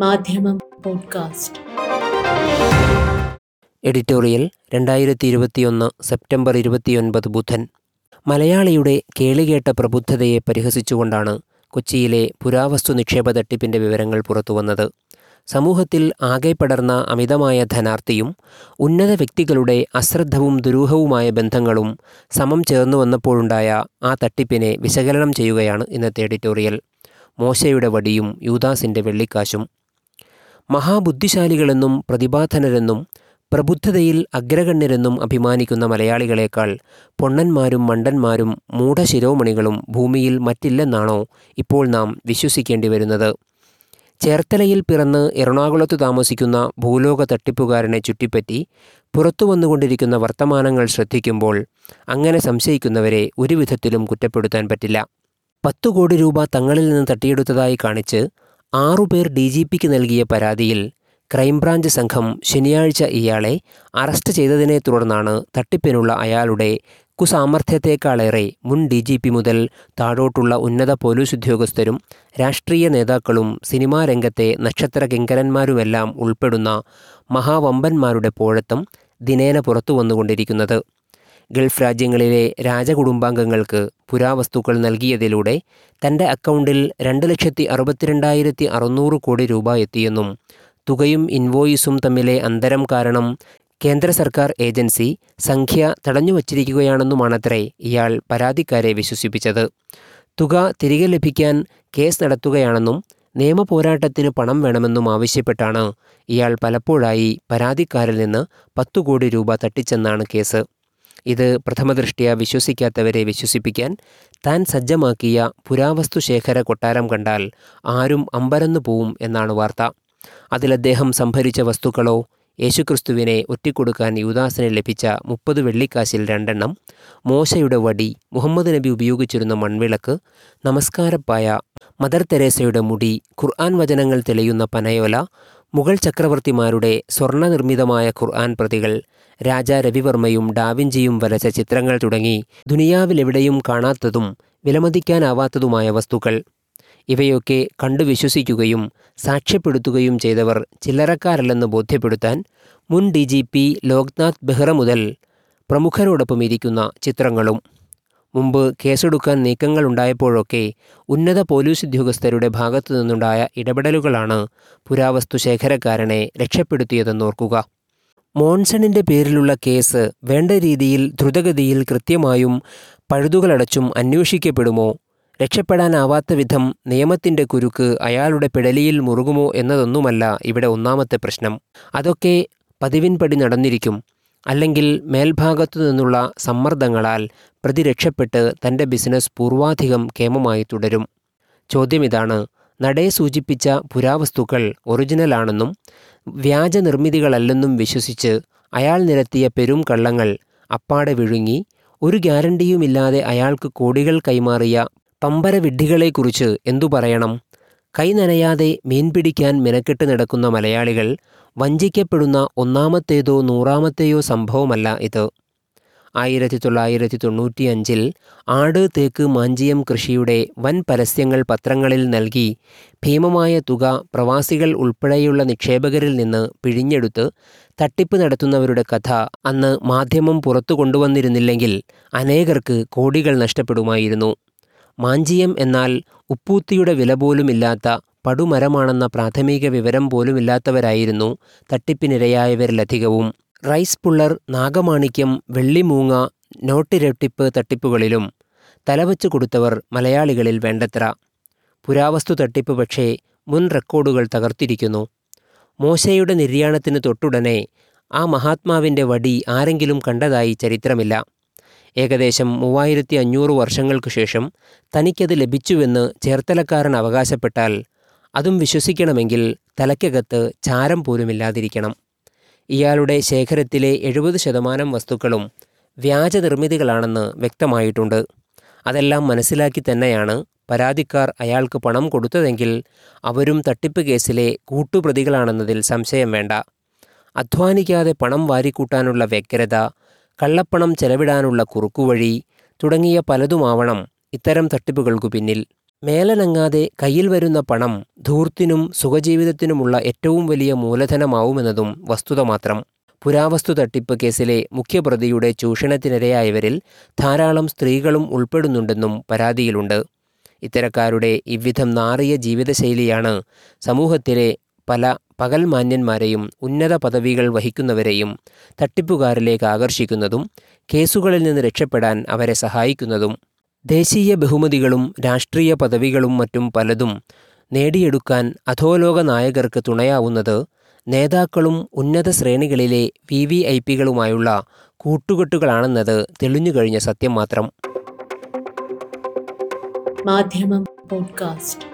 മാധ്യമം podcast. Editorial രണ്ടായിരത്തി ഇരുപത്തിയൊന്ന് സെപ്റ്റംബർ ഇരുപത്തിയൊൻപത് ബുധൻ. മലയാളിയുടെ കേളികേട്ട പ്രബുദ്ധതയെ പരിഹസിച്ചുകൊണ്ടാണ് കൊച്ചിയിലെ പുരാവസ്തു നിക്ഷേപ തട്ടിപ്പിന്റെ വിവരങ്ങൾ പുറത്തുവന്നത്. സമൂഹത്തിൽ ആകെ പടർന്ന അമിതമായ ധനാർത്ഥിയും ഉന്നത വ്യക്തികളുടെ അശ്രദ്ധവും ദുരൂഹവുമായ ബന്ധങ്ങളും സമം ചേർന്നു വന്നപ്പോഴുണ്ടായ ആ തട്ടിപ്പിനെ വിശകലനം ചെയ്യുകയാണ് ഇന്നത്തെ എഡിറ്റോറിയൽ. മോശയുടെ വടിയും യൂദാസിന്റെ വെള്ളിക്കാശും മഹാബുദ്ധിശാലികളെന്നും പ്രതിഭാധനരെന്നും പ്രബുദ്ധതയിൽ അഗ്രഗണ്യരെന്നും അഭിമാനിക്കുന്ന മലയാളികളേക്കാൾ പൊണ്ണന്മാരും മണ്ടന്മാരും മൂഢശിരോമണികളും ഭൂമിയിൽ മറ്റില്ലെന്നാണോ ഇപ്പോൾ നാം വിശ്വസിക്കേണ്ടി വരുന്നത്. ചേർത്തലയിൽ പിറന്ന് എറണാകുളത്ത് താമസിക്കുന്ന ഭൂലോക തട്ടിപ്പുകാരനെ ചുറ്റിപ്പറ്റി പുറത്തു വന്നുകൊണ്ടിരിക്കുന്ന വർത്തമാനങ്ങൾ ശ്രദ്ധിക്കുമ്പോൾ അങ്ങനെ സംശയിക്കുന്നവരെ ഒരുവിധത്തിലും കുറ്റപ്പെടുത്താൻ പറ്റില്ല. പത്തു കോടി രൂപ തങ്ങളിൽ നിന്ന് തട്ടിയെടുത്തതായി കാണിച്ച് ആറുപേർ ഡി ജി പിക്ക് നൽകിയ പരാതിയിൽ ക്രൈംബ്രാഞ്ച് സംഘം ശനിയാഴ്ച ഇയാളെ അറസ്റ്റ് ചെയ്തതിനെ തുടർന്നാണ് തട്ടിപ്പിനുള്ള അയാളുടെ കുസാമർഥ്യത്തെക്കാളേറെ മുൻ ഡി ജി പി മുതൽ താഴോട്ടുള്ള ഉന്നത പോലീസ് ഉദ്യോഗസ്ഥരും രാഷ്ട്രീയ നേതാക്കളും സിനിമാ രംഗത്തെ നക്ഷത്ര കിങ്കരന്മാരുമെല്ലാം ഉൾപ്പെടുന്ന മഹാവമ്പന്മാരുടെ പോഴത്തം ദിനേന പുറത്തു വന്നുകൊണ്ടിരിക്കുന്നത് ഗൾഫ് രാജ്യങ്ങളിലെ രാജകുടുംബാംഗങ്ങൾക്ക് പുരാവസ്തുക്കൾ നൽകിയതിലൂടെ തന്റെ അക്കൗണ്ടിൽ രണ്ട് ലക്ഷത്തി അറുപത്തിരണ്ടായിരത്തി അറുന്നൂറ് കോടി രൂപ എത്തിയെന്നും തുകയും ഇൻവോയിസും തമ്മിലെ അന്തരം കാരണം കേന്ദ്ര സർക്കാർ ഏജൻസി സംഖ്യ തടഞ്ഞുവച്ചിരിക്കുകയാണെന്നുമാണത്രേ ഇയാൾ പരാതിക്കാരെ വിശ്വസിപ്പിച്ചത്. തുക തിരികെ ലഭിക്കാൻ കേസ് നടത്തുകയാണെന്നും നിയമപോരാട്ടത്തിന് പണം വേണമെന്നും ആവശ്യപ്പെട്ടാണ് ഇയാൾ പലപ്പോഴായി പരാതിക്കാരിൽ നിന്ന് പത്തു കോടി രൂപ തട്ടിച്ചെന്നാണ് കേസ്. ഇത് പ്രഥമദൃഷ്ടിയ വിശ്വസിക്കാത്തവരെ വിശ്വസിപ്പിക്കാൻ താൻ സജ്ജമാക്കിയ പുരാവസ്തു ശേഖര കൊട്ടാരം കണ്ടാൽ ആരും അമ്പരന്നു പോവും എന്നാണ് വാർത്ത. അതിലദ്ദേഹം സംഭരിച്ച വസ്തുക്കളോ യേശുക്രിസ്തുവിനെ ഒറ്റിക്കൊടുക്കാൻ യുദാസിന് ലഭിച്ച മുപ്പത് വെള്ളിക്കാശിൽ രണ്ടെണ്ണം മോശയുടെ വടി മുഹമ്മദ് നബി ഉപയോഗിച്ചിരുന്ന മൺവിളക്ക് നമസ്കാരപ്പായ മദർ തെരേസയുടെ മുടി ഖുർആൻ വചനങ്ങൾ തെളിയുന്ന പനയോല മുഗൾ ചക്രവർത്തിമാരുടെ സ്വർണനിർമ്മിതമായ ഖുർആൻ പ്രതികൾ രാജാ രവിവർമ്മയും ഡാവിഞ്ചിയും വരച്ച ചിത്രങ്ങൾ തുടങ്ങി ദുനിയാവിലെവിടെയും കാണാത്തതും വിലമതിക്കാനാവാത്തതുമായ വസ്തുക്കൾ. ഇവയൊക്കെ കണ്ടു വിശ്വസിക്കുകയും സാക്ഷ്യപ്പെടുത്തുകയും ചെയ്തവർ ചില്ലറക്കാരല്ലെന്ന് ബോധ്യപ്പെടുത്താൻ മുൻ D G P Loknath Behera മുതൽ പ്രമുഖരോടൊപ്പം ഇരിക്കുന്ന ചിത്രങ്ങളും മുമ്പ് കേസെടുക്കാൻ നീക്കങ്ങളുണ്ടായപ്പോഴൊക്കെ ഉന്നത പോലീസ് ഉദ്യോഗസ്ഥരുടെ ഭാഗത്തു നിന്നുണ്ടായ ഇടപെടലുകളാണ് പുരാവസ്തു ശേഖരക്കാരനെ രക്ഷപ്പെടുത്തിയതെന്നോർക്കുക. മോൺസണിന്റെ പേരിലുള്ള കേസ് വേണ്ട രീതിയിൽ ദ്രുതഗതിയിൽ കൃത്യമായും പഴുതുകളടച്ചും അന്വേഷിക്കപ്പെടുമോ? രക്ഷപ്പെടാനാവാത്ത വിധം നിയമത്തിന്റെ കുരുക്ക് അയാളുടെ പിടലിയിൽ മുറുകുമോ എന്നതൊന്നുമല്ല ഇവിടെ ഒന്നാമത്തെ പ്രശ്നം. അതൊക്കെ പതിവിൻപടി നടന്നിരിക്കും. അല്ലെങ്കിൽ മേൽഭാഗത്തു നിന്നുള്ള സമ്മർദ്ദങ്ങളാൽ പ്രതി രക്ഷപ്പെട്ട് തന്റെ ബിസിനസ് പൂർവാധികം കേമമായി തുടരും. ചോദ്യമിതാണ് നടയെ സൂചിപ്പിച്ച പുരാവസ്തുക്കൾ ഒറിജിനലാണെന്നും വ്യാജ നിർമ്മിതികളല്ലെന്നും വിശ്വസിച്ച് അയാൾ നിരത്തിയ പെരും കള്ളങ്ങൾ അപ്പാടെ വിഴുങ്ങി ഒരു ഗ്യാരണ്ടിയുമില്ലാതെ അയാൾക്ക് കോടികൾ കൈമാറിയ പമ്പരവിഡ്ഢികളെക്കുറിച്ച് എന്തു പറയണം? കൈ നനയാതെ മീൻ പിടിക്കാൻ മെനക്കെട്ട് നടക്കുന്ന മലയാളികൾ വഞ്ചിക്കപ്പെടുന്ന ഒന്നാമത്തേതോ നൂറാമത്തെയോ സംഭവമല്ല ഇത്. ആയിരത്തി തൊള്ളായിരത്തി തൊണ്ണൂറ്റിയഞ്ചിൽ ആട് തേക്ക് മാഞ്ചിയം കൃഷിയുടെ വൻ പരസ്യങ്ങൾ പത്രങ്ങളിൽ നൽകി ഭീമമായ തുക പ്രവാസികൾ ഉൾപ്പെടെയുള്ള നിക്ഷേപകരിൽ നിന്ന് പിഴിഞ്ഞെടുത്ത് തട്ടിപ്പ് നടത്തുന്നവരുടെ കഥ അന്ന് മാധ്യമം പുറത്തു കൊണ്ടുവന്നിരുന്നില്ലെങ്കിൽ അനേകർക്ക് കോടികൾ നഷ്ടപ്പെടുമായിരുന്നു. മാഞ്ചിയം എന്നാൽ ഉപ്പൂത്തിയുടെ വില പോലുമില്ലാത്ത പടുമരമാണെന്ന പ്രാഥമിക വിവരം പോലുമില്ലാത്തവരായിരുന്നു തട്ടിപ്പിനിരയായവരിലധികവും റൈസ് പുള്ളർ നാഗമാണിക്യം വെള്ളിമൂങ്ങ നോട്ടിരട്ടിപ്പ് തട്ടിപ്പുകളിലും തലവച്ചു കൊടുത്തവർ മലയാളികളിൽ വേണ്ടത്ര. പുരാവസ്തു തട്ടിപ്പ് പക്ഷേ മുൻ റെക്കോർഡുകൾ തകർത്തിരിക്കുന്നു. മോശയുടെ നിര്യാണത്തിന് തൊട്ടുടനെ ആ മഹാത്മാവിന്റെ വടി ആരെങ്കിലും കണ്ടതായി ചരിത്രമില്ല. ഏകദേശം മൂവായിരത്തി അഞ്ഞൂറ് വർഷങ്ങൾക്കു ശേഷം തനിക്കത് ലഭിച്ചുവെന്ന് ചേർത്തലക്കാരൻ അവകാശപ്പെട്ടാൽ അതും വിശ്വസിക്കണമെങ്കിൽ തലയ്ക്കകത്ത് ചാരം പോലുമില്ലാതിരിക്കണം. ഇയാളുടെ ശേഖരത്തിലെ എഴുപത് ശതമാനം വസ്തുക്കളും വ്യാജ നിർമ്മിതികളാണെന്ന് വ്യക്തമായിട്ടുണ്ട്. അതെല്ലാം മനസ്സിലാക്കി തന്നെയാണ് പരാതിക്കാർ അയാൾക്ക് പണം കൊടുത്തതെങ്കിൽ അവരും തട്ടിപ്പ് കേസിലെ കൂട്ടുപ്രതികളാണെന്നതിൽ സംശയം വേണ്ട. അധ്വാനിക്കാതെ പണം വാരിക്കൂട്ടാനുള്ള വ്യഗ്രത കള്ളപ്പണം ചെലവിടാനുള്ള കുറുക്കുവഴി തുടങ്ങിയ പലതുമാവണം ഇത്തരം തട്ടിപ്പുകൾക്കു പിന്നിൽ. മേലനങ്ങാതെ കയ്യിൽ വരുന്ന പണം ധൂർത്തിനും സുഖജീവിതത്തിനുമുള്ള ഏറ്റവും വലിയ മൂലധനമാവുമെന്നതും വസ്തുത മാത്രം. പുരാവസ്തു തട്ടിപ്പ് കേസിലെ മുഖ്യപ്രതിയുടെ ചൂഷണത്തിനിരയായവരിൽ ധാരാളം സ്ത്രീകളും ഉൾപ്പെടുന്നുണ്ടെന്നും പരാതിയിലുണ്ട്. ഇത്തരക്കാരുടെ ഇവിധം നാറിയ ജീവിതശൈലിയാണ് സമൂഹത്തിലെ പല പകൽമാന്യന്മാരെയും ഉന്നത പദവികൾ വഹിക്കുന്നവരെയും തട്ടിപ്പുകാരിലേക്ക് ആകർഷിക്കുന്നതും കേസുകളിൽ നിന്ന് രക്ഷപ്പെടാൻ അവരെ സഹായിക്കുന്നതും ദേശീയ ബഹുമതികളും രാഷ്ട്രീയ പദവികളും മറ്റും പലതും നേടിയെടുക്കാൻ അധോലോക നായകർക്ക് തുണയാവുന്നത് നേതാക്കളും ഉന്നത ശ്രേണികളിലെ വി വി ഐ പികളുമായുള്ള കൂട്ടുകെട്ടുകളാണെന്നത് തെളിഞ്ഞുകഴിഞ്ഞ സത്യം മാത്രം. മാധ്യമം പോഡ്കാസ്റ്റ്.